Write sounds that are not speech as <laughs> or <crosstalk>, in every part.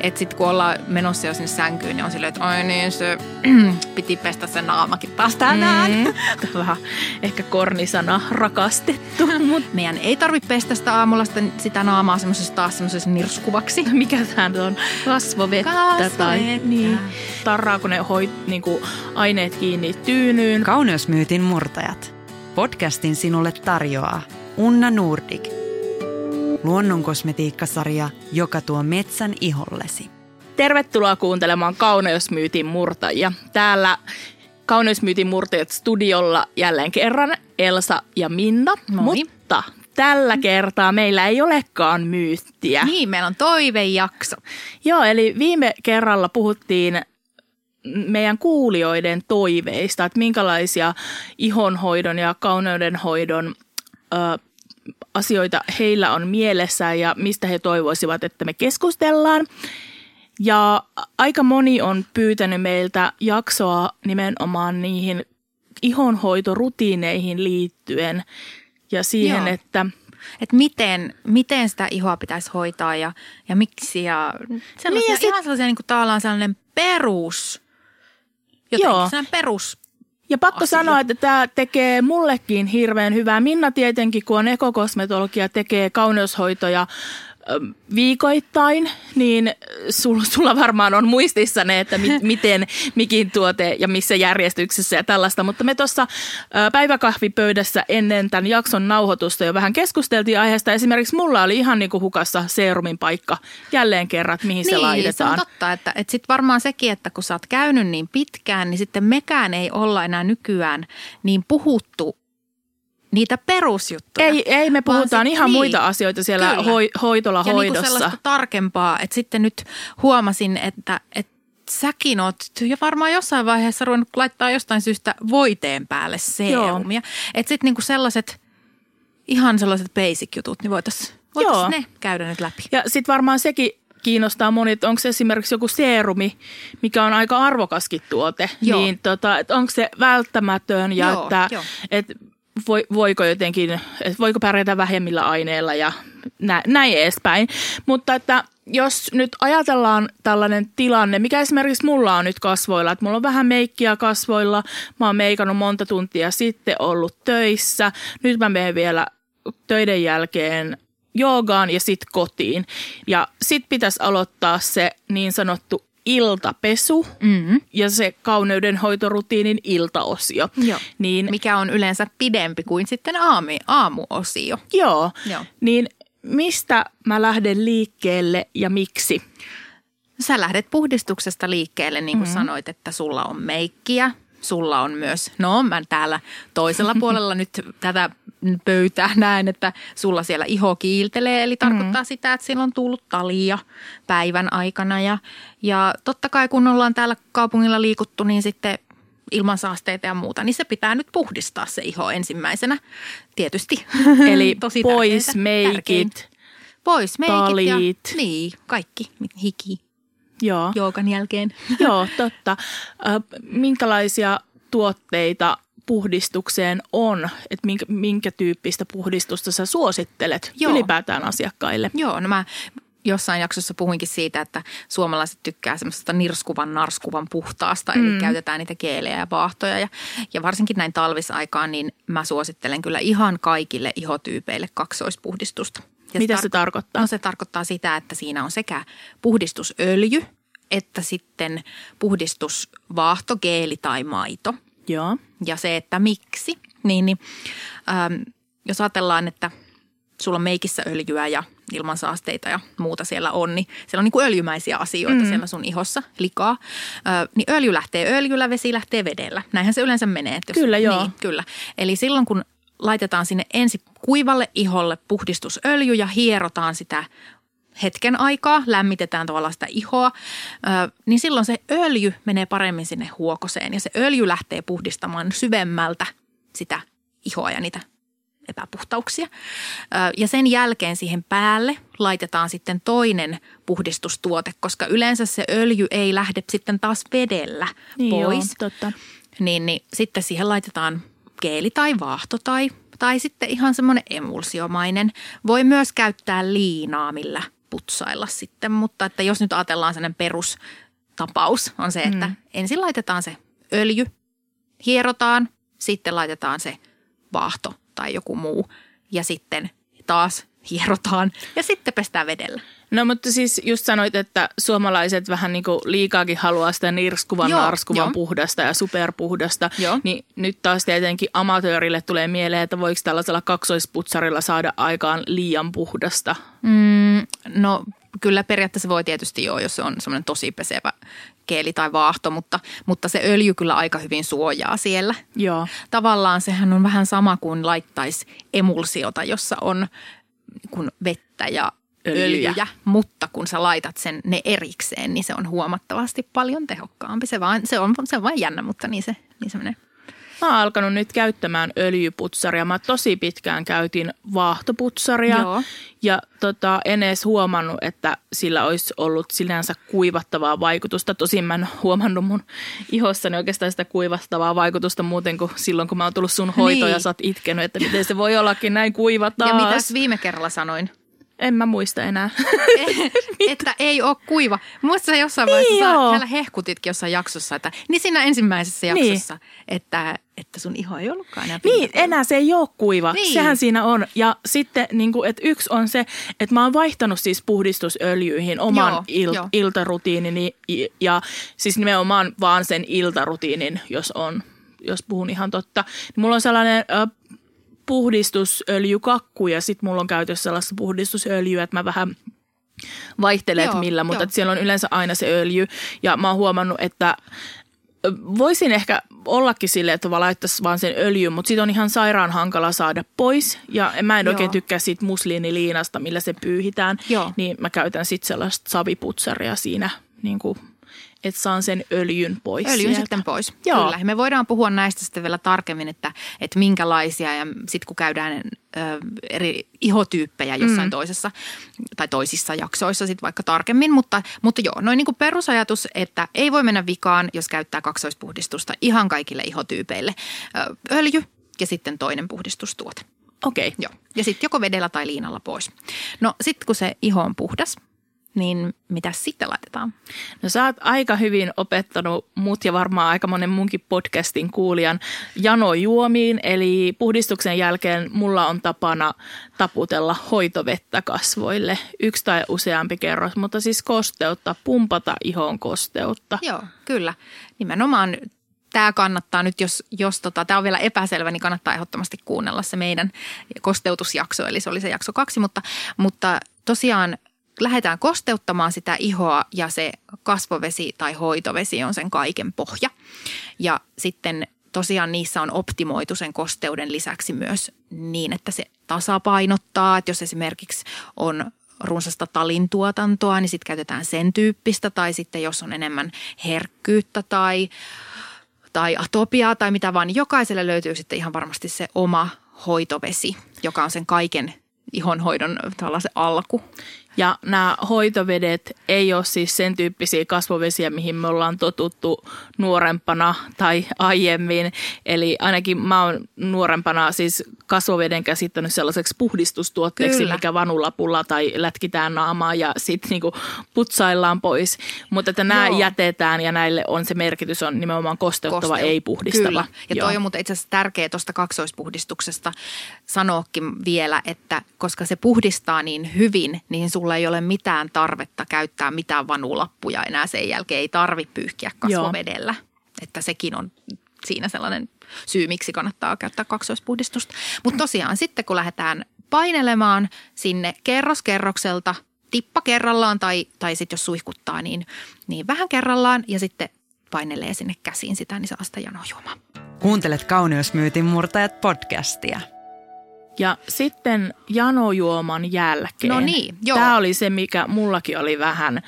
Että sitten kun ollaan menossa jo sinne sänkyyn, niin on silleen, että ai niin, se <clears throat> piti pestä se naamakin taas tänään. Mm. Vähän ehkä kornisana rakastettu. <laughs> Mut meidän ei tarvitse pestä sitä aamulla sitä, sitä naamaa semmoisessa taas semmoisessa nirskuvaksi. <laughs> Mikä tämä on? Kasvovettä. Kasvovettä. Tai, niin. Tarraako ne hoit, niinku, aineet kiinni tyynyyn. Kauneusmyytin murtajat. Podcastin sinulle tarjoaa Unna Nordic. Luonnonkosmetiikkasarja, joka tuo metsän ihollesi. Tervetuloa kuuntelemaan Kauneusmyytin murtajia. Täällä Kauneusmyytin murtajat studiolla jälleen kerran Elsa ja Minna. Moi. Mutta tällä kertaa meillä ei olekaan myyttiä. Niin, meillä on toivejakso. Joo, eli viime kerralla puhuttiin meidän kuulijoiden toiveista, että minkälaisia ihonhoidon ja kauneudenhoidon ö, asioita heillä on mielessään ja mistä he toivoisivat, että me keskustellaan. Ja aika moni on pyytänyt meiltä jaksoa nimenomaan niihin ihonhoitorutiineihin liittyen ja siihen, Joo. että Että miten, miten sitä ihoa pitäisi hoitaa ja, ja miksi. Ja sellaisia, Niin ja sit- ihan sellaisia niin kuin tavallaan sellainen perus, jotenkin Joo. sellainen perus. Ja pakko asia. sanoa, että tämä tekee mullekin hirveän hyvää. Minna tietenkin, kun on ekokosmetologia, tekee kauneushoitoja viikoittain, niin sul, sulla varmaan on muistissa ne, että mi, <laughs> miten mikin tuote ja missä järjestyksessä ja tällaista. Mutta me tuossa päiväkahvipöydässä ennen tämän jakson nauhoitusta jo vähän keskusteltiin aiheesta. Esimerkiksi mulla oli ihan niin kuin hukassa seerumin paikka jälleen kerran, mihin se niin, se laitetaan. on totta, että, että sitten varmaan sekin, että kun sä oot käynyt niin pitkään, niin sitten mekään ei olla enää nykyään niin puhuttu niitä perusjuttuja. Ei, ei, me puhutaan sit- ihan niin, muita asioita siellä hoi, hoitola ja niin kuin hoidossa. sellaista tarkempaa, että sitten nyt huomasin, että, että säkin oot jo varmaan jossain vaiheessa ruvennut laittaa jostain syystä voiteen päälle seerumia. Että sitten niinku sellaiset, ihan sellaiset basic jutut, niin voitaisiin voitais ne käydä nyt läpi. Ja sitten varmaan sekin kiinnostaa moni, että onko se esimerkiksi joku seerumi, mikä on aika arvokaskin tuote, Joo. niin tota, että onko se välttämätön ja Joo, että joo. et voi, voiko jotenkin, voiko pärjätä vähemmillä aineilla ja nä, näin edespäin. Mutta että jos nyt ajatellaan tällainen tilanne, mikä esimerkiksi mulla on nyt kasvoilla, että mulla on vähän meikkiä kasvoilla, mä oon meikannut monta tuntia sitten ollut töissä, nyt mä menen vielä töiden jälkeen joogaan ja sitten kotiin. Ja sitten pitäisi aloittaa se niin sanottu iltapesu Mm-hmm. ja se kauneudenhoitorutiinin iltaosio. Joo. Niin, Mikä on yleensä pidempi kuin sitten aami, aamuosio. joo, Joo. niin mistä mä lähden liikkeelle ja miksi? Sä lähdet puhdistuksesta liikkeelle, niin kuin mm. sanoit, että sulla on meikkiä. Sulla on myös, no mä täällä toisella <laughs> puolella nyt tätä pöytää näen, että sulla siellä iho kiiltelee. Eli tarkoittaa mm. sitä, että siellä on tullut talia päivän aikana. Ja, ja totta kai kun ollaan täällä kaupungilla liikuttu, niin sitten ilman saasteita ja muuta, niin se pitää nyt puhdistaa se iho ensimmäisenä. Tietysti. <laughs> Eli Tosi pois tärkeetä. meikit. Pois meikit talit. ja niin, kaikki, hiki Joo. joogan jälkeen. <laughs> Joo, totta. Minkälaisia tuotteita puhdistukseen on, että minkä, minkä tyyppistä puhdistusta sä suosittelet Joo. ylipäätään asiakkaille? Joo, no mä jossain jaksossa puhuinkin siitä, että suomalaiset tykkää semmoisesta nirskuvan, narskuvan puhtaasta, eli Mm. käytetään niitä geelejä ja vaahtoja. Ja, ja varsinkin näin talvisaikaan, niin mä suosittelen kyllä ihan kaikille ihotyypeille kaksoispuhdistusta. Ja Mitä tar- se tarkoittaa? No se tarkoittaa sitä, että siinä on sekä puhdistusöljy, että sitten puhdistusvaahto, geeli tai maito – Joo. ja se, että miksi, niin, niin äm, jos ajatellaan, että sulla on meikissä öljyä ja ilmansaasteita ja muuta siellä on, niin siellä on niin kuin öljymäisiä asioita mm. siellä sun ihossa, likaa. Ö, niin öljy lähtee öljyllä, vesi lähtee vedellä. Näinhän se yleensä menee. Että jos, Kyllä, joo. Niin, kyllä. Eli silloin kun laitetaan sinne ensi kuivalle iholle puhdistusöljy ja hierotaan sitä hetken aikaa, lämmitetään tavallaan sitä ihoa, niin silloin se öljy menee paremmin sinne huokoseen ja se öljy lähtee puhdistamaan syvemmältä sitä ihoa ja niitä epäpuhtauksia. Ja sen jälkeen siihen päälle laitetaan sitten toinen puhdistustuote, koska yleensä se öljy ei lähde sitten taas vedellä Niin pois. Joo, totta. Niin, niin sitten siihen laitetaan geeli tai vaahto tai, tai sitten ihan semmoinen emulsiomainen. Voi myös käyttää liinaa, millä putsailla sitten. Mutta että jos nyt ajatellaan sellainen perustapaus on se, että mm. ensin laitetaan se öljy, hierotaan, sitten laitetaan se vaahto tai joku muu ja sitten taas hierotaan ja sitten pestään vedellä. No mutta siis just sanoit, että suomalaiset vähän niin kuin liikaakin haluaa sitä nirskuvan, joo, narskuvan jo. puhdasta ja superpuhdasta. Joo. Niin nyt taas tietenkin amatöörille tulee mieleen, että voiko tällaisella kaksoisputsarilla saada aikaan liian puhdasta? Mm, no kyllä periaatteessa voi tietysti joo, jos se on semmoinen tosi pesevä keeli tai vaahto, mutta, mutta se öljy kyllä aika hyvin suojaa siellä. Joo. Tavallaan sehän on vähän sama kuin laittaisi emulsiota, jossa on kun vettä ja öljyjä. öljyjä, mutta kun sä laitat sen ne erikseen, niin se on huomattavasti paljon tehokkaampi. Se, vaan, se, on, se on vain jännä, mutta niin se, niin se menee. Mä oon alkanut nyt käyttämään öljyputsaria. Mä tosi pitkään käytin vaahtoputsaria Joo. ja tota, en edes huomannut, että sillä olisi ollut sinänsä kuivattavaa vaikutusta. Tosin mä en huomannut mun ihossani oikeastaan sitä kuivattavaa vaikutusta muuten kuin silloin, kun mä oon tullut sun hoitoon niin. ja sä oot itkenyt, että miten se voi ollakin näin kuiva taas. Ja mitäs viime kerralla sanoin? En mä muista enää. <laughs> että ei ole kuiva. Muista jossain vaiheessa niin sä täällä hehkutitkin jossain jaksossa, että, niin siinä ensimmäisessä niin. jaksossa, niin. että, että sun iho ei ollutkaan enää Niin, enää se ei ole kuiva. Niin. Sehän siinä on. Ja sitten, niin kuin, että yksi on se, että mä oon vaihtanut siis puhdistusöljyihin oman joo, il- jo. iltarutiinini ja siis nimenomaan vaan sen iltarutiinin, jos on jos puhun ihan totta. Niin mulla on sellainen puhdistusöljykakku ja sitten mulla on käytössä sellaista puhdistusöljyä, että mä vähän vaihtelen, että millä, mutta että siellä on yleensä aina se öljy. Ja mä oon huomannut, että voisin ehkä ollakin sille, että vaan laittaisi vaan sen öljyn, mutta siitä on ihan sairaan hankala saada pois. Ja mä en Joo. oikein tykkää siitä musliiniliinasta, millä se pyyhitään. Joo. Niin mä käytän sitten sellaista saviputsaria siinä niin kuin että saan sen öljyn pois Öljyn sieltä. sitten pois, Joo. kyllä. Me voidaan puhua näistä sitten vielä tarkemmin, että, että minkälaisia ja sitten kun käydään ö, eri ihotyyppejä jossain mm. toisessa tai toisissa jaksoissa sitten vaikka tarkemmin. Mutta, mutta joo, noin niin kuin perusajatus, että ei voi mennä vikaan, jos käyttää kaksoispuhdistusta ihan kaikille ihotyypeille. Ö, öljy ja sitten toinen puhdistustuote. Okei. Okay. Joo. Ja sitten joko vedellä tai liinalla pois. No sitten kun se iho on puhdas – niin mitä sitten laitetaan? No sä oot aika hyvin opettanut mut ja varmaan aika monen munkin podcastin kuulijan janojuomiin. Eli puhdistuksen jälkeen mulla on tapana taputella hoitovettä kasvoille. Yksi tai useampi kerros, mutta siis kosteutta, pumpata ihon kosteutta. Joo, kyllä. Nimenomaan tämä kannattaa nyt, jos, jos tota, tämä on vielä epäselvä, niin kannattaa ehdottomasti kuunnella se meidän kosteutusjakso, eli se oli se jakso kaksi, mutta, mutta tosiaan lähdetään kosteuttamaan sitä ihoa ja se kasvovesi tai hoitovesi on sen kaiken pohja. Ja sitten tosiaan niissä on optimoitu sen kosteuden lisäksi myös niin, että se tasapainottaa, että jos esimerkiksi on runsasta talintuotantoa, niin sitten käytetään sen tyyppistä tai sitten jos on enemmän herkkyyttä tai, tai atopiaa tai mitä vaan, niin jokaiselle löytyy sitten ihan varmasti se oma hoitovesi, joka on sen kaiken ihonhoidon se alku. Ja nämä hoitovedet ei ole siis sen tyyppisiä kasvovesiä, mihin me ollaan totuttu nuorempana tai aiemmin. Eli ainakin mä oon nuorempana siis kasvoveden käsittänyt sellaiseksi puhdistustuotteeksi, Kyllä. mikä vanulapulla tai lätkitään naamaa ja sitten niinku putsaillaan pois. Mutta että nämä Joo. jätetään ja näille on se merkitys on nimenomaan kosteuttava, Kosteu. ei puhdistava. Kyllä. Ja Joo. toi on mutta itse asiassa tärkeä tuosta kaksoispuhdistuksesta sanoakin vielä, että koska se puhdistaa niin hyvin, niin sulla ei ole mitään tarvetta käyttää mitään vanulappuja enää sen jälkeen. Ei tarvi pyyhkiä kasvovedellä. Joo. Että sekin on siinä sellainen syy, miksi kannattaa käyttää kaksoispuhdistusta. Mutta tosiaan sitten kun lähdetään painelemaan sinne kerros kerrokselta, tippa kerrallaan tai, tai sitten jos suihkuttaa, niin, niin vähän kerrallaan ja sitten painelee sinne käsiin sitä, niin saa sitä janojuomaa. Kuuntelet Kauneusmyytin murtajat podcastia. Ja sitten janojuoman jälkeen. No niin, joo. Tämä oli se, mikä mullakin oli vähän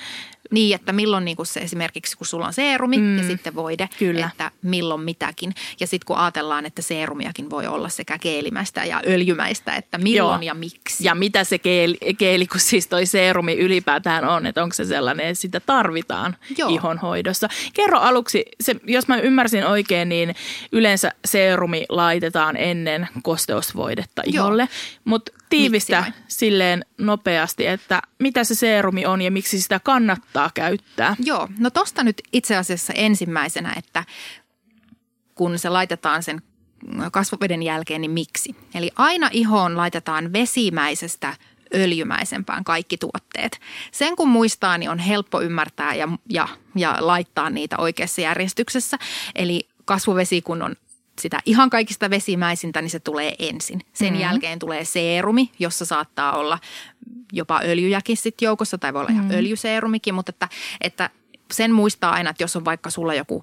niin, että milloin niin kuin se esimerkiksi, kun sulla on seerumi mm, ja sitten voide, kyllä. että milloin mitäkin. Ja sitten kun ajatellaan, että seerumiakin voi olla sekä keelimäistä ja öljymäistä, että milloin Joo. ja miksi. Ja mitä se keeli, keeli, kun siis toi seerumi ylipäätään on, että onko se sellainen, että sitä tarvitaan Joo. ihonhoidossa. Kerro aluksi, se, jos mä ymmärsin oikein, niin yleensä seerumi laitetaan ennen kosteusvoidetta iholle, mutta tiivistä Miksi silleen nopeasti, että mitä se seerumi on ja miksi sitä kannattaa käyttää. Joo, no tosta nyt itse asiassa ensimmäisenä, että kun se laitetaan sen kasvoveden jälkeen, niin miksi? Eli aina ihoon laitetaan vesimäisestä öljymäisempään kaikki tuotteet. Sen kun muistaa, niin on helppo ymmärtää ja, ja, ja laittaa niitä oikeassa järjestyksessä. Eli kasvovesi, kun on sitä ihan kaikista vesimäisintä, niin se tulee ensin. Sen mm-hmm. jälkeen tulee seerumi, jossa saattaa olla jopa öljyjäkin sitten joukossa, tai voi olla mm-hmm. ihan öljyseerumikin, mutta että, että sen muistaa aina, että jos on vaikka sulla joku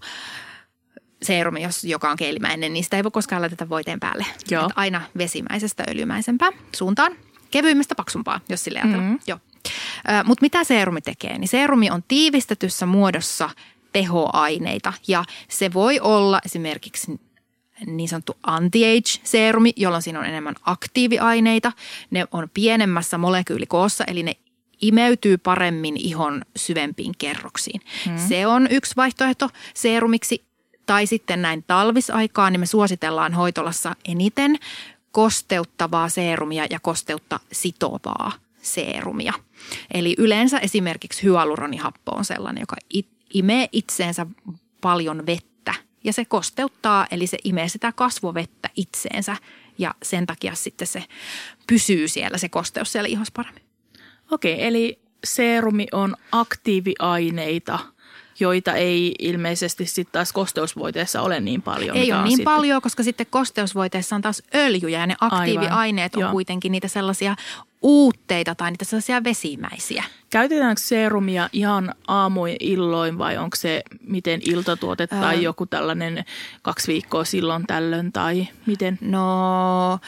seerumi, jos, joka on keilimäinen, niin sitä ei voi koskaan laiteta voiteen päälle. Joo. Että aina vesimäisestä öljymäisempää suuntaan, kevyimmästä paksumpaa, jos sille ajatellaan. Mm-hmm. Joo. Mutta mitä seerumi tekee? Niin seerumi on tiivistetyssä muodossa tehoaineita ja se voi olla esimerkiksi niin sanottu anti-age-seerumi, jolloin siinä on enemmän aktiiviaineita. Ne on pienemmässä molekyylikoossa, eli ne imeytyy paremmin ihon syvempiin kerroksiin. Hmm. Se on yksi vaihtoehto seerumiksi. Tai sitten näin talvisaikaan, niin me suositellaan hoitolassa eniten kosteuttavaa seerumia ja kosteutta sitovaa seerumia. Eli yleensä esimerkiksi hyaluronihappo on sellainen, joka imee itseensä paljon vettä ja se kosteuttaa, eli se imee sitä kasvovettä itseensä ja sen takia sitten se pysyy siellä, se kosteus siellä ihossa paremmin. Okei, eli seerumi on aktiiviaineita – joita ei ilmeisesti sitten taas kosteusvoiteessa ole niin paljon. Ei ole niin sitten... paljon, koska sitten kosteusvoiteessa on taas öljyjä ja ne aktiiviaineet Aivan. on Joo. kuitenkin niitä sellaisia uutteita tai niitä sellaisia vesimäisiä. Käytetäänkö seerumia ihan aamuin illoin vai onko se miten iltatuote tai öö. joku tällainen kaksi viikkoa silloin tällöin tai miten? No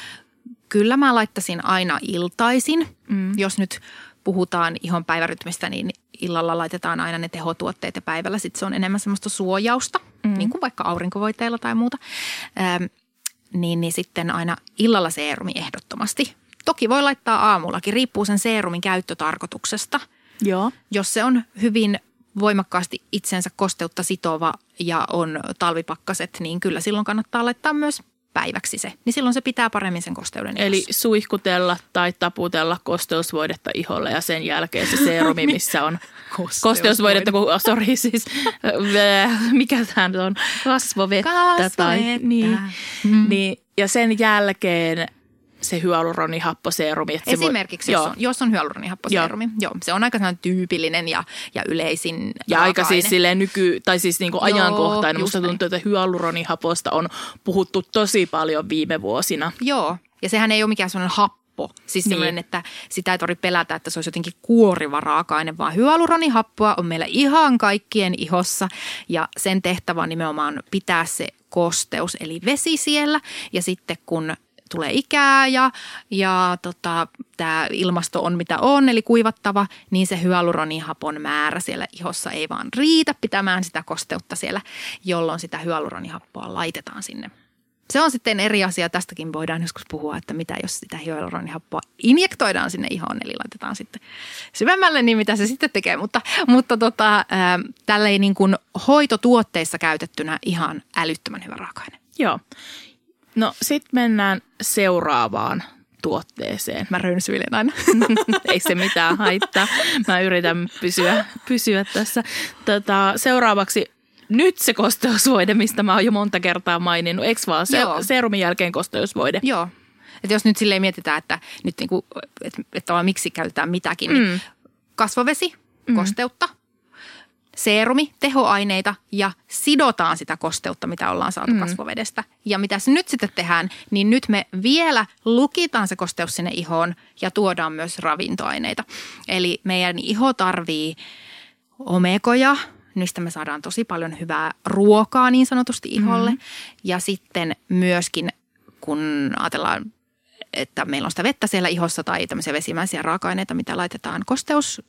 kyllä mä laittaisin aina iltaisin, mm. jos nyt puhutaan ihon päivärytmistä, niin illalla laitetaan aina ne tehotuotteet ja päivällä sitten se on enemmän semmoista suojausta, mm. niin kuin vaikka aurinkovoiteilla tai muuta. Ähm, niin, niin sitten aina illalla seerumi ehdottomasti. Toki voi laittaa aamullakin, riippuu sen seerumin käyttötarkoituksesta. Joo. Jos se on hyvin voimakkaasti itsensä kosteutta sitova ja on talvipakkaset, niin kyllä silloin kannattaa laittaa myös päiväksi se, niin silloin se pitää paremmin sen kosteuden Eli ihossa. suihkutella tai taputella kosteusvoidetta iholle ja sen jälkeen se seerumi, <laughs> missä on kosteusvoidetta, kun, oh, sorry siis, mikä tämä on, kasvovettä. kasvovettä. Tai, niin, mm. niin, ja sen jälkeen se hyaluronihapposeerumi. Että Esimerkiksi, se voi, jos, on, jos on hyaluronihapposeerumi. Joo. joo. Se on aika tyypillinen ja, ja yleisin Ja aika siis silleen nyky, tai siis niinku ajankohtainen. Musta tuntuu, että hyaluronihaposta on puhuttu tosi paljon viime vuosina. Joo, ja sehän ei ole mikään sellainen happo. Siis niin. sellainen, että sitä ei tarvitse pelätä, että se olisi jotenkin kuoriva raaka-aine, vaan hyaluronihappoa on meillä ihan kaikkien ihossa ja sen tehtävä on nimenomaan pitää se kosteus, eli vesi siellä. Ja sitten kun tulee ikää ja, ja tota, tämä ilmasto on mitä on, eli kuivattava, niin se hyaluronihapon määrä siellä ihossa ei vaan riitä pitämään sitä kosteutta siellä, jolloin sitä hyaluronihappoa laitetaan sinne. Se on sitten eri asia, tästäkin voidaan joskus puhua, että mitä jos sitä hyaluronihappoa injektoidaan sinne ihoon, eli laitetaan sitten syvemmälle, niin mitä se sitten tekee. Mutta, mutta tota, tälleen niin kuin hoitotuotteissa käytettynä ihan älyttömän hyvä raaka-aine. Joo. No sitten mennään seuraavaan tuotteeseen. Mä rönsyilen aina. <laughs> Ei se mitään haittaa. Mä yritän pysyä, pysyä tässä. Tota, seuraavaksi nyt se kosteusvoide, mistä mä oon jo monta kertaa maininnut. Eikö vaan? Se, serumin jälkeen kosteusvoide. Joo. Et jos nyt silleen mietitään, että, nyt niinku, että, että miksi käytetään mitäkin, niin mm. kasvovesi, mm. kosteutta, seerumi, tehoaineita ja sidotaan sitä kosteutta, mitä ollaan saatu mm. kasvovedestä. Ja mitä se nyt sitten tehdään, niin nyt me vielä lukitaan se kosteus sinne ihoon ja tuodaan myös ravintoaineita. Eli meidän iho tarvii omekoja, mistä me saadaan tosi paljon hyvää ruokaa niin sanotusti iholle. Mm. Ja sitten myöskin, kun ajatellaan että meillä on sitä vettä siellä ihossa tai tämmöisiä vesimäisiä raaka-aineita, mitä laitetaan kosteus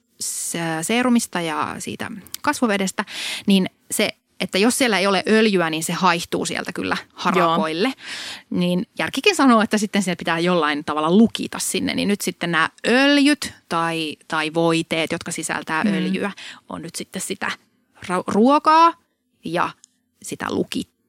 seerumista ja siitä kasvovedestä, niin se että jos siellä ei ole öljyä, niin se haihtuu sieltä kyllä harakoille. Joo. Niin järkikin sanoo, että sitten se pitää jollain tavalla lukita sinne. Niin nyt sitten nämä öljyt tai, tai voiteet, jotka sisältää mm. öljyä, on nyt sitten sitä ruokaa ja sitä lukittua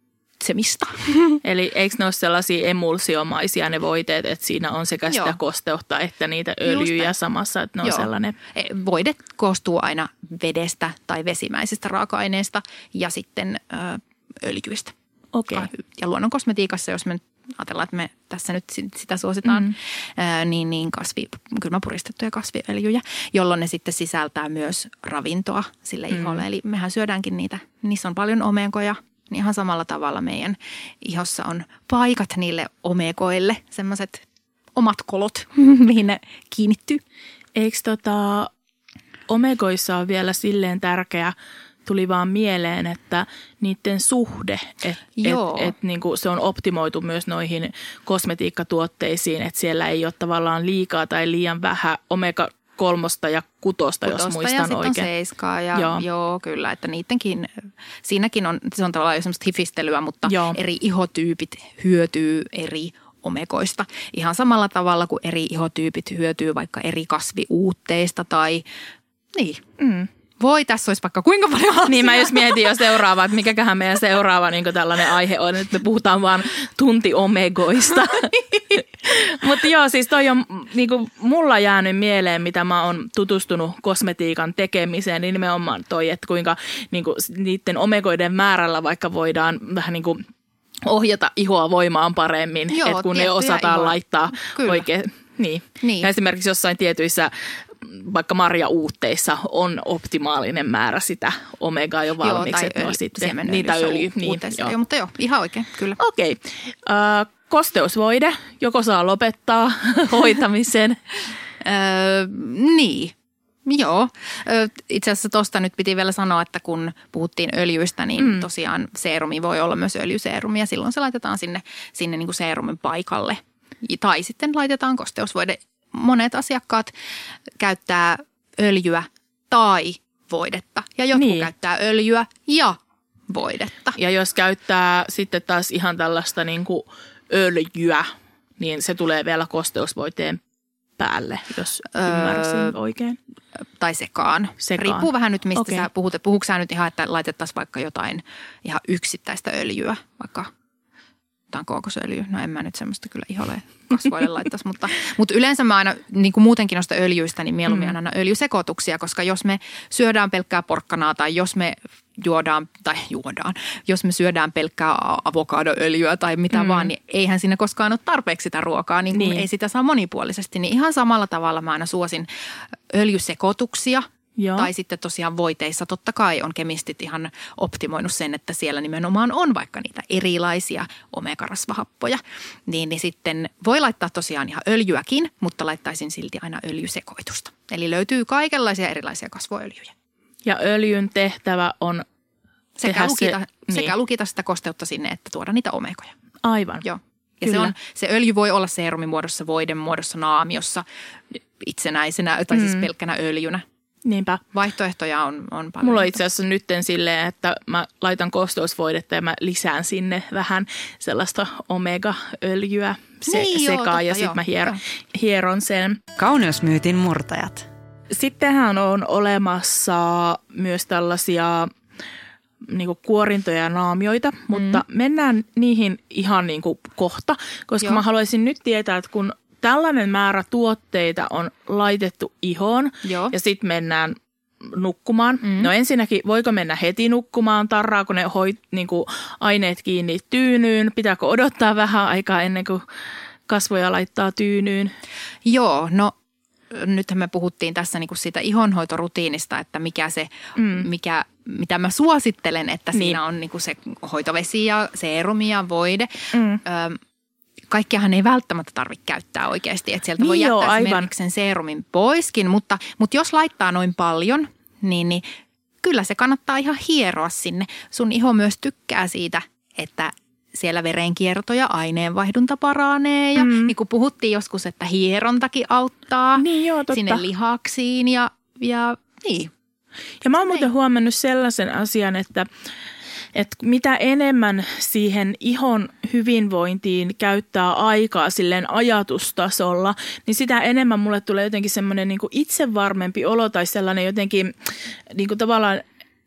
suitsemista. <laughs> Eli eikö ne ole sellaisia emulsiomaisia ne voiteet, että siinä on sekä sitä Joo. kosteutta että niitä Just öljyjä näin. samassa, että ne on Joo. sellainen. E, Voide koostuu aina vedestä tai vesimäisistä raaka-aineista ja sitten ö, öljyistä. Okei. Okay. Ja luonnon kosmetiikassa, jos me ajatellaan, että me tässä nyt si- sitä suositaan, mm. ää, niin, niin kasvi, kylmäpuristettuja kasviöljyjä, jolloin ne sitten sisältää myös ravintoa sille mm. iholle. Eli mehän syödäänkin niitä, niissä on paljon omegoja, niin ihan samalla tavalla meidän ihossa on paikat niille omegoille, semmoiset omat kolot, <laughs> mihin ne kiinnittyy. Eikö tota, omegoissa on vielä silleen tärkeä, tuli vaan mieleen, että niiden suhde, että et, et, niinku se on optimoitu myös noihin kosmetiikkatuotteisiin, että siellä ei ole tavallaan liikaa tai liian vähän omega kolmosta ja kutosta, jos Kutosta muistan ja sitten on oikein. seiskaa ja Joo. joo. kyllä, että niidenkin, siinäkin on, se on tavallaan jo semmoista hifistelyä, mutta Joo. eri ihotyypit hyötyy eri omekoista. Ihan samalla tavalla kuin eri ihotyypit hyötyy vaikka eri kasviuutteista tai niin. Mm. Voi, tässä olisi vaikka kuinka paljon asiaa. Niin mä just mietin jo seuraavaa, että mikäköhän meidän seuraava niin tällainen aihe on, että me puhutaan vaan tunti omegoista. <laughs> Mutta joo, siis toi on niin kuin mulla jäänyt mieleen, mitä mä oon tutustunut kosmetiikan tekemiseen, niin nimenomaan toi, että kuinka niin kuin niiden omegoiden määrällä vaikka voidaan vähän niin kuin ohjata ihoa voimaan paremmin, Joo, että kun ne osataan ihoa- laittaa Kyllä. oikein. Niin. Niin. Ja esimerkiksi jossain tietyissä vaikka marjauutteissa on optimaalinen määrä sitä omegaa jo valmiiksi, että ne on sitten niitä öljy. Niin, Joo. joo. joo, mutta joo, ihan oikein, kyllä. Okei. Äh, kosteusvoide, joko saa lopettaa <laughs> hoitamisen. Öö, niin. Joo. Itse asiassa tuosta nyt piti vielä sanoa, että kun puhuttiin öljyistä, niin mm. tosiaan seerumi voi olla myös öljyseerumi ja silloin se laitetaan sinne, sinne niin kuin seerumin paikalle. Tai sitten laitetaan kosteusvoide. Monet asiakkaat käyttää öljyä tai voidetta ja jotkut niin. käyttää öljyä ja voidetta. Ja jos käyttää sitten taas ihan tällaista niin kuin öljyä, niin se tulee vielä kosteusvoiteen päälle, jos Öö, ymmärsin oikein. tai sekaan. Sekaan. Riippuu vähän nyt, mistä okay. sä puhut. Puhuuko sä nyt ihan, että laitettaisiin vaikka jotain ihan yksittäistä öljyä, vaikka jotain kookosöljyä. No en mä nyt semmoista kyllä iholle kasvoille laittaisi, mutta, mutta yleensä mä aina niin kuin muutenkin noista öljyistä, niin mieluummin mm. aina öljysekoituksia, koska jos me syödään pelkkää porkkanaa tai jos me juodaan, tai juodaan, jos me syödään pelkkää avokadoöljyä tai mitä mm. vaan, niin eihän siinä koskaan ole tarpeeksi sitä ruokaa, niin, Niin. niin. ei sitä saa monipuolisesti. Niin ihan samalla tavalla mä aina suosin öljysekoituksia, Joo. tai sitten tosiaan voiteissa totta kai on kemistit ihan optimoinut sen, että siellä nimenomaan on vaikka niitä erilaisia omegarasvahappoja. Niin, niin sitten voi laittaa tosiaan ihan öljyäkin, mutta laittaisin silti aina öljysekoitusta. Eli löytyy kaikenlaisia erilaisia kasvoöljyjä. Ja öljyn tehtävä on Sekä, lukita, se, se, sekä niin, lukita sitä kosteutta sinne, että tuoda niitä omegoja. Aivan. Joo. Ja Kyllä. se, on, se öljy voi olla seerumimuodossa, voiden muodossa, naamiossa, itsenäisenä tai siis Mm. pelkkänä öljynä. Niinpä. Vaihtoehtoja on, on paljon. Mulla on itse asiassa nytten silleen, että mä laitan kosteusvoidetta ja mä lisään sinne vähän sellaista omega-öljyä se, Niin, joo, sekaan ja totta, sitten joo, mä hier, joo. hieron sen. Kauneusmyytin murtajat. Sittenhän on olemassa myös tällaisia niin kuorintoja ja naamioita, mutta mennään niihin ihan niin kuin kohta, koska Joo. mä haluaisin nyt tietää, että kun tällainen määrä tuotteita on laitettu ihoon Joo. ja sitten mennään nukkumaan. Mm. No ensinnäkin, voiko mennä heti nukkumaan, tarraako ne hoit, niin kuin aineet kiinni tyynyyn, pitääkö odottaa vähän aikaa ennen kuin kasvoja laittaa tyynyyn? Joo, no nythän me puhuttiin tässä niinku siitä ihonhoitorutiinista, että mikä se, Mm. mikä, mitä mä suosittelen, että Niin. niin. siinä on niinku se hoitovesi ja seerumi ja voide. Mm. Ö, kaikkiahan ei välttämättä tarvitse käyttää oikeasti, että sieltä voi Niin joo, jättää aivan. esimerkiksi sen seerumin poiskin, mutta, mutta jos laittaa noin paljon, niin, niin kyllä se kannattaa ihan hieroa sinne. Sun iho myös tykkää siitä, että siellä verenkierto ja aineenvaihdunta paranee ja Mm. niin kuin puhuttiin joskus, että hierontakin auttaa Niin joo, totta. sinne lihaksiin ja, ja niin. Ja mä oon muuten Näin. huomannut sellaisen asian, että, että mitä enemmän siihen ihon hyvinvointiin käyttää aikaa silleen ajatustasolla, niin sitä enemmän mulle tulee jotenkin semmoinen niin itsevarmempi olo tai sellainen jotenkin niin kuin tavallaan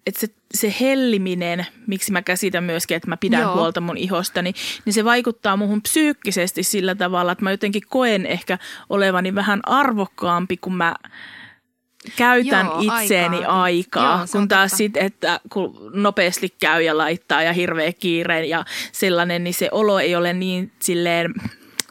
että se, se helliminen, miksi mä käsitän myöskin, että mä pidän Joo. huolta mun ihostani, niin se vaikuttaa muuhun psyykkisesti sillä tavalla, että mä jotenkin koen ehkä olevani vähän arvokkaampi, kun mä käytän Joo, itseeni aikaa. aikaa, Joo, kun taas totta. sit, että kun nopeasti käy ja laittaa ja hirveä kiire ja sellainen, niin se olo ei ole niin silleen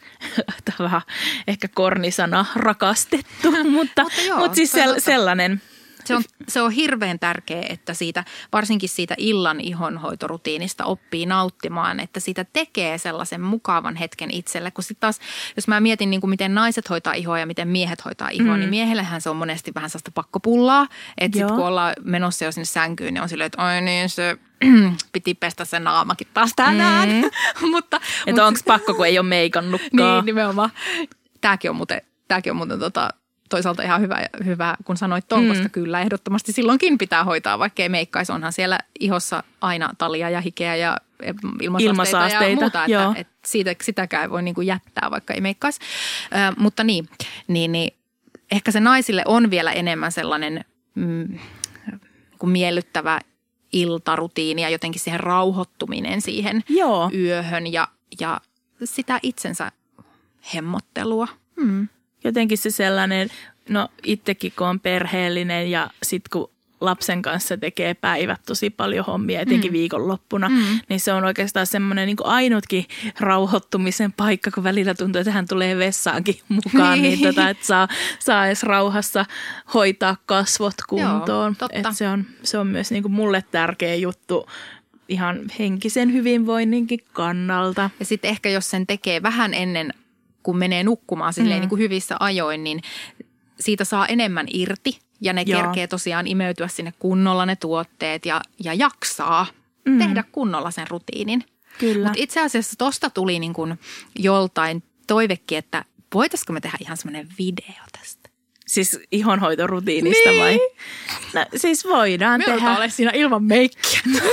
<laughs> vähän ehkä kornisana rakastettu, <laughs> mutta, Mutta joo, mutta siis sel, sellainen. Se on, se on hirveän tärkeää, että siitä, varsinkin siitä illan ihonhoitorutiinista oppii nauttimaan, että siitä tekee sellaisen mukavan hetken itselle. Kun sitten taas, jos mä mietin niin kuin miten naiset hoitaa ihoa ja miten miehet hoitaa ihoa, mm. niin miehellähän se on monesti vähän sellaista pakkopullaa. Että sitten kun ollaan menossa jo sinne sänkyyn, niin on silleen, että oi niin se <clears throat> piti pestä se naamakin taas tänään. Mm. <laughs> mutta, Että mutta onko pakko, kun ei ole meikannutkaan. <laughs> niin, nimenomaan. Tämäkin on muuten, tämäkin on muuten tota, toisaalta ihan hyvä, hyvä, kun sanoit ton, mm. koska kyllä ehdottomasti silloinkin pitää hoitaa, vaikka ei meikkaisi. Onhan siellä ihossa aina talia ja hikeä ja Ilmansaasteita, ja muuta, joo. että, että siitä, sitäkään ei voi niin kuin jättää, vaikka ei meikkaisi. Ö, mutta niin, niin, niin, ehkä se naisille on vielä enemmän sellainen mm, kuin miellyttävä iltarutiini ja jotenkin siihen rauhoittuminen siihen Joo. yöhön ja, ja sitä itsensä hemmottelua. Mm. Jotenkin se sellainen, no itsekin kun on perheellinen ja sitten kun lapsen kanssa tekee päivät tosi paljon hommia, etenkin mm. viikonloppuna, mm. niin se on oikeastaan semmoinen niin ainutkin rauhoittumisen paikka, kun välillä tuntuu, että hän tulee vessaankin <laughs> mukaan, niin, Niin. tota, että saa, saa edes rauhassa hoitaa kasvot kuntoon. totta. Et se, on, se on myös niin kuin mulle tärkeä juttu ihan henkisen hyvinvoinninkin kannalta. Ja sitten ehkä jos sen tekee vähän ennen kun menee nukkumaan silleen Mm. niin kuin hyvissä ajoin, niin siitä saa enemmän irti ja ne Joo. kerkee tosiaan imeytyä sinne kunnolla ne tuotteet ja, ja jaksaa Mm. tehdä kunnolla sen rutiinin. Kyllä. Mutta itse asiassa tosta tuli niin kuin joltain toivekin, että voitaisiko me tehdä ihan semmoinen video tästä. Siis ihonhoitorutiinista niin. vai? No, siis voidaan tehdä. ole siinä ilman meikkiä. <laughs>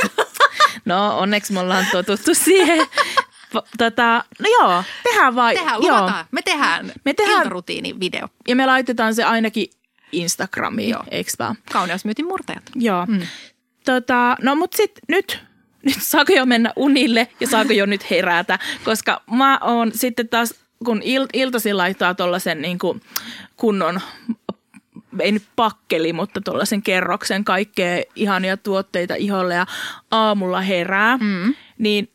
No onneksi me ollaan totuttu siihen. Tota, no joo, tehdään vai. Tehdään, joo. luvataan. Me tehdään, Me tehdään- iltarutiini-video. Ja me laitetaan se ainakin Instagramiin, Joo. eikö vaan? Kauneusmyytin murtajat. Joo. Mm. Tota, no mut sit nyt, nyt saako jo mennä unille ja saako jo nyt herätä, koska mä oon sitten taas, kun il, iltaisin laittaa tollasen niin kuin kunnon, ei nyt pakkeli, mutta tuollaisen kerroksen kaikkea ihania tuotteita iholle ja aamulla herää, mm. niin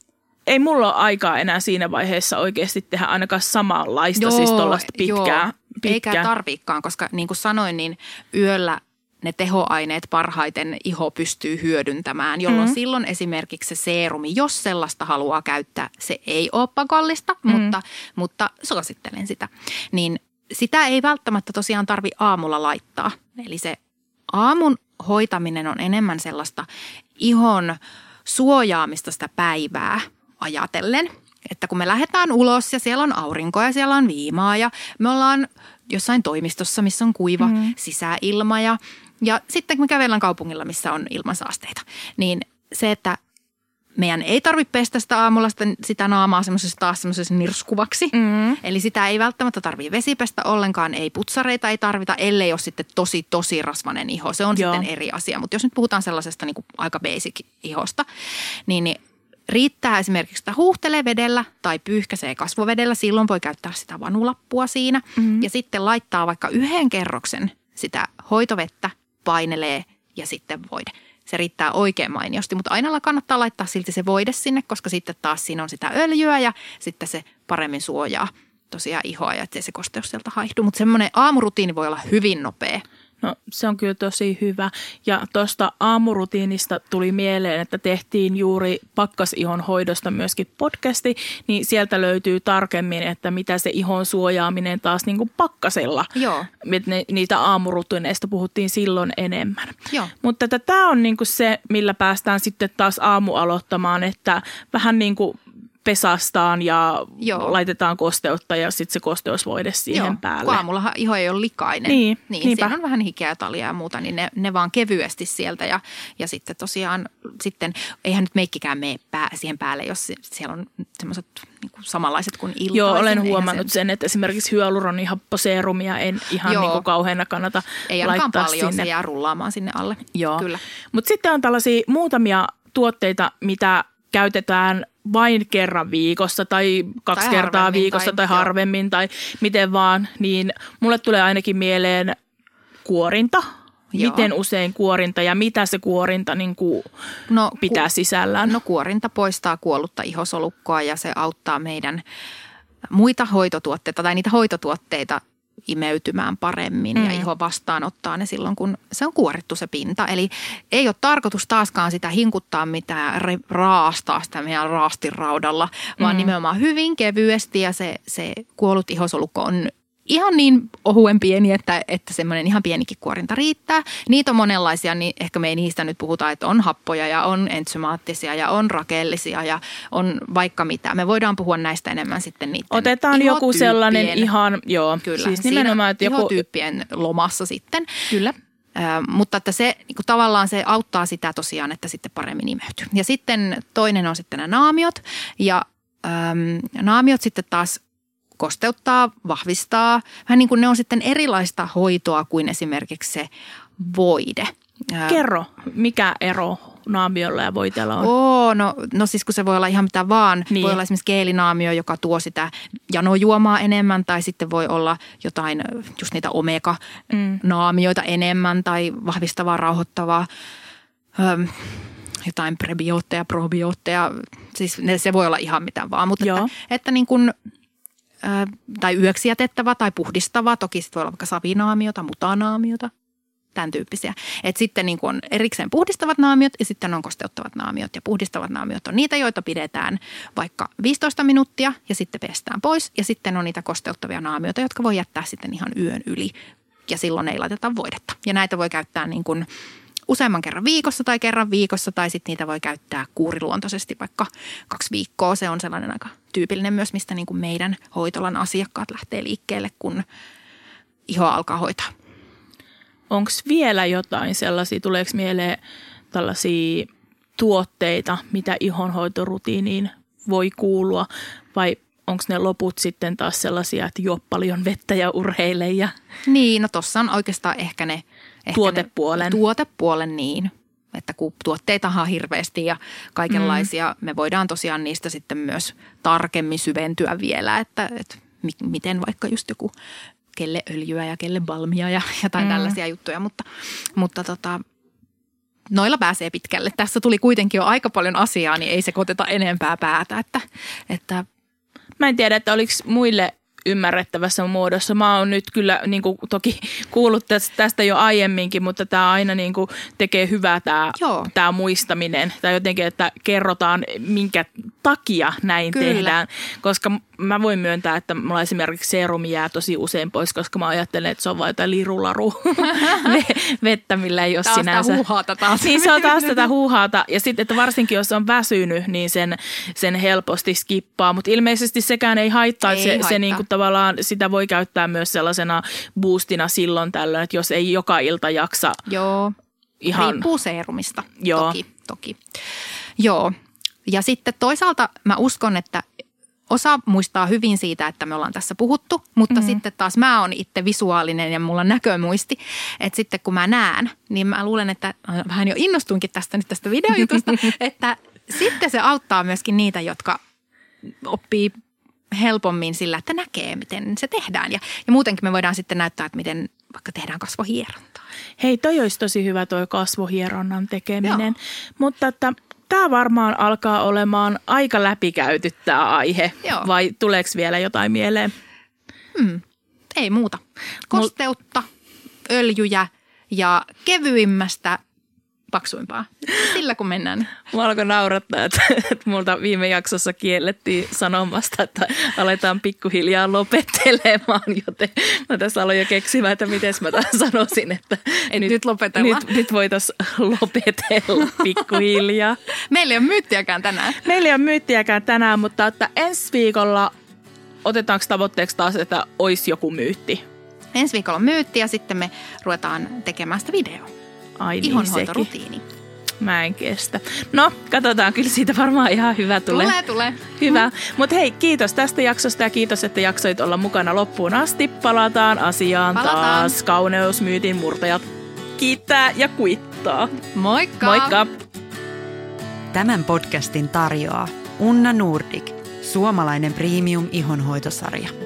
ei mulla ole aikaa enää siinä vaiheessa oikeasti tehdä ainakaan samanlaista, siis tuollaista pitkää. Eikä pitkää. tarviikaan, koska niin kuin sanoin, niin yöllä ne tehoaineet parhaiten iho pystyy hyödyntämään, jolloin mm. silloin esimerkiksi se seerumi, jos sellaista haluaa käyttää, se ei ole pakollista, mm. mutta, mutta suosittelen sitä. Niin sitä ei välttämättä tosiaan tarvi aamulla laittaa. Eli se aamun hoitaminen on enemmän sellaista ihon suojaamista sitä päivää ajatellen. Että kun me lähdetään ulos ja siellä on aurinko ja siellä on viimaa ja me ollaan jossain toimistossa, missä on kuiva mm. sisäilma ja, ja sitten kun me kävellään kaupungilla, missä on ilmansaasteita, niin se, että meidän ei tarvitse pestä sitä aamulla sitä, sitä naamaa semmoisessa taas semmoisessa nirskuvaksi. Mm. Eli sitä ei välttämättä tarvitse vesipestä ollenkaan, ei putsareita ei tarvita, ellei ole sitten tosi, tosi rasvanen iho. Se on Joo. sitten eri asia. Mutta jos nyt puhutaan sellaisesta niin kuin aika basic ihosta, niin, niin riittää esimerkiksi, että huuhtelee vedellä tai pyyhkäisee kasvovedellä. Silloin voi käyttää sitä vanulappua siinä. Mm. Ja sitten laittaa vaikka yhden kerroksen sitä hoitovettä, painelee ja sitten voide. Se riittää oikein mainiosti, mutta aina kannattaa laittaa silti se voide sinne, koska sitten taas siinä on sitä öljyä ja sitten se paremmin suojaa tosiaan ihoa ja ettei se kosteus sieltä haihdu. Mutta semmoinen aamurutiini voi olla hyvin nopea. No se on kyllä tosi hyvä. Ja tuosta aamurutiinista tuli mieleen, että tehtiin juuri pakkasihon hoidosta myöskin podcasti, niin sieltä löytyy tarkemmin, että mitä se ihon suojaaminen taas niin kuin pakkasella. Joo. Ne, niitä aamurutiineista puhuttiin silloin enemmän. Joo. Mutta tämä on niin kuin se, millä päästään sitten taas aamu aloittamaan, että vähän niin kuin pesastaan ja Joo. laitetaan kosteutta ja sitten se kosteusvoide siihen Joo, päälle. kun aamullahan iho ei ole likainen. Niin, niin niinpä. siellä on vähän hikeä talia ja muuta, niin ne, ne vaan kevyesti sieltä. Ja, ja sitten tosiaan, sitten, eihän nyt meikkikään mene pää, siihen päälle, jos siellä on semmoiset niin samanlaiset kuin iltaisin. Joo, olen huomannut se, sen, että esimerkiksi hyaluronihapposeerumia en ihan Joo. niin kuin kauheana kannata Ei laittaa paljon, sinne. se jää rullaamaan sinne alle. Joo. Mutta sitten on tällaisia muutamia tuotteita, mitä käytetään vain kerran viikossa tai kaksi Tai kertaa viikossa tai- tai, harvemmin tai miten vaan, niin mulle tulee ainakin mieleen kuorinta. Joo. Miten usein kuorinta ja mitä se kuorinta niin kuin No, pitää ku- sisällään. No kuorinta poistaa kuollutta ihosolukkoa ja se auttaa meidän muita hoitotuotteita tai niitä hoitotuotteita imeytymään paremmin mm. ja iho vastaanottaa ne silloin, kun se on kuorittu se pinta. Eli ei ole tarkoitus taaskaan sitä hinkuttaa mitään raastaa sitä meidän raastiraudalla, vaan mm. nimenomaan hyvin kevyesti ja se, se kuollut ihosolukko on ihan niin ohuen pieni, että, että semmoinen ihan pienikin kuorinta riittää. Niitä on monenlaisia, niin ehkä me ei niistä nyt puhuta, että on happoja ja on entsymaattisia ja on rakellisia ja on vaikka mitä. Me voidaan puhua näistä enemmän sitten niiden Otetaan joku sellainen ihan, joo, Kyllä, siis nimenomaan, että joku, ihotyyppien lomassa sitten. kyllä, Ö, mutta että se niin kuin tavallaan se auttaa sitä tosiaan, että sitten paremmin imeytyy. Ja sitten toinen on sitten nämä naamiot ja äm, naamiot sitten taas kosteuttaa, vahvistaa. Vähän niin kuin ne on sitten erilaista hoitoa kuin esimerkiksi se voide. Kerro, mikä ero naamiolla ja voiteella on. Oo, no, no siis kun se voi olla ihan mitä vaan. Niin. Voi olla esimerkiksi geelinaamio, joka tuo sitä janojuomaa enemmän tai sitten voi olla jotain just niitä omega-naamioita enemmän tai vahvistavaa, rauhoittavaa. Öm, jotain prebiootteja, probiootteja, siis ne, se voi olla ihan mitä vaan, mutta Joo. että, että niin kuin, ö, tai yöksi jätettävä tai puhdistava, toki sitten voi olla vaikka savinaamiota, mutanaamiota, tämän tyyppisiä. Et sitten niin on erikseen puhdistavat naamiot ja sitten on kosteuttavat naamiot. Ja puhdistavat naamiot on niitä, joita pidetään vaikka 15 minuuttia ja sitten pestään pois. Ja sitten on niitä kosteuttavia naamioita, jotka voi jättää sitten ihan yön yli ja silloin ei laiteta voidetta. Ja näitä voi käyttää niin kuin useamman kerran viikossa tai kerran viikossa tai sitten niitä voi käyttää kuuriluontoisesti vaikka kaksi viikkoa. Se on sellainen aika tyypillinen myös, mistä niin kuin meidän hoitolan asiakkaat lähtee liikkeelle, kun iho alkaa hoitaa. Onko vielä jotain sellaisia, tuleeko mieleen tällaisia tuotteita, mitä ihonhoitorutiiniin voi kuulua vai onko ne loput sitten taas sellaisia, että juo paljon vettä ja urheile ja Niin, no tuossa on oikeastaan ehkä ne... Ehkä Tuotepuolen. Ne, tuotepuolen, niin. Että kun tuotteitahan on hirveästi ja kaikenlaisia, mm. me voidaan tosiaan niistä sitten myös tarkemmin syventyä vielä, että, että mi- miten vaikka just joku kelle öljyä ja kelle balmia ja jotain mm. tällaisia juttuja, mutta, mutta tota, noilla pääsee pitkälle. Tässä tuli kuitenkin jo aika paljon asiaa, niin ei se koteta enempää päätä, että, että Mä en tiedä, että oliko muille ymmärrettävässä muodossa. Mä oon nyt kyllä niin kuin, toki kuullut tästä, jo aiemminkin, mutta tämä aina niin kuin, tekee hyvää tämä, Joo. tämä muistaminen. Tai jotenkin, että kerrotaan, minkä takia näin Kyllä. tehdään. Koska mä voin myöntää, että mulla esimerkiksi serumi jää tosi usein pois, koska mä ajattelen, että se on vain jotain lirularu <laughs> ve- vettä, millä ei ole taas sinänsä. huuhaata taas. Niin se on taas tätä huuhaata. Ja sitten, että varsinkin jos on väsynyt, niin sen, sen helposti skippaa. Mutta ilmeisesti sekään ei haittaa. Ei se, haittaa. se niinku tavallaan, sitä voi käyttää myös sellaisena boostina silloin tällöin, että jos ei joka ilta jaksa Joo, ihan... Riippuu seerumista, Joo. toki, toki. Joo, ja sitten toisaalta mä uskon, että osa muistaa hyvin siitä, että me ollaan tässä puhuttu, mutta mm-hmm. sitten taas mä oon itse visuaalinen ja mulla on näkömuisti. Että sitten kun mä näen, niin mä luulen, että äh, vähän jo innostuinkin tästä nyt tästä videojutusta, <laughs> että sitten se auttaa myöskin niitä, jotka oppii helpommin sillä, että näkee, miten se tehdään. Ja, ja muutenkin me voidaan sitten näyttää, että miten vaikka tehdään kasvohierontaa. Hei, toi olisi tosi hyvä toi kasvohieronnan tekeminen. Mutta että tämä varmaan alkaa olemaan aika läpikäyty tämä aihe. Joo. Vai tuleeko vielä jotain mieleen? Hmm. Ei muuta. Kosteutta, öljyjä ja kevyimmästä paksuimpaa. Sillä kun mennään. Mua alkoi naurattaa, että, että multa viime jaksossa kiellettiin sanomasta, että aletaan pikkuhiljaa lopettelemaan, joten mä tässä aloin jo keksimään, että miten mä taas sanoisin, että Et nyt lopetellaan. Nyt, nyt voitaisiin lopetella pikkuhiljaa. Meillä ei ole myyttiäkään tänään. Meillä ei ole myyttiäkään tänään, mutta että ensi viikolla otetaanko tavoitteeksi taas, että olisi joku myytti? Ensi viikolla on myytti ja sitten me ruvetaan tekemään sitä videoa. Ai niin, Ihonhoitorutiini. Mä en kestä. No, katsotaan. Kyllä siitä varmaan ihan hyvä tulee. Tulee, tulee. Hyvä. Mutta hei, kiitos tästä jaksosta ja kiitos, että jaksoit olla mukana loppuun asti. Palataan asiaan Palataan. taas. Kauneusmyytin murtajat kiittää ja kuittaa. Moikka! Moikka! Tämän podcastin tarjoaa Unna Nordic, suomalainen premium ihonhoitosarja.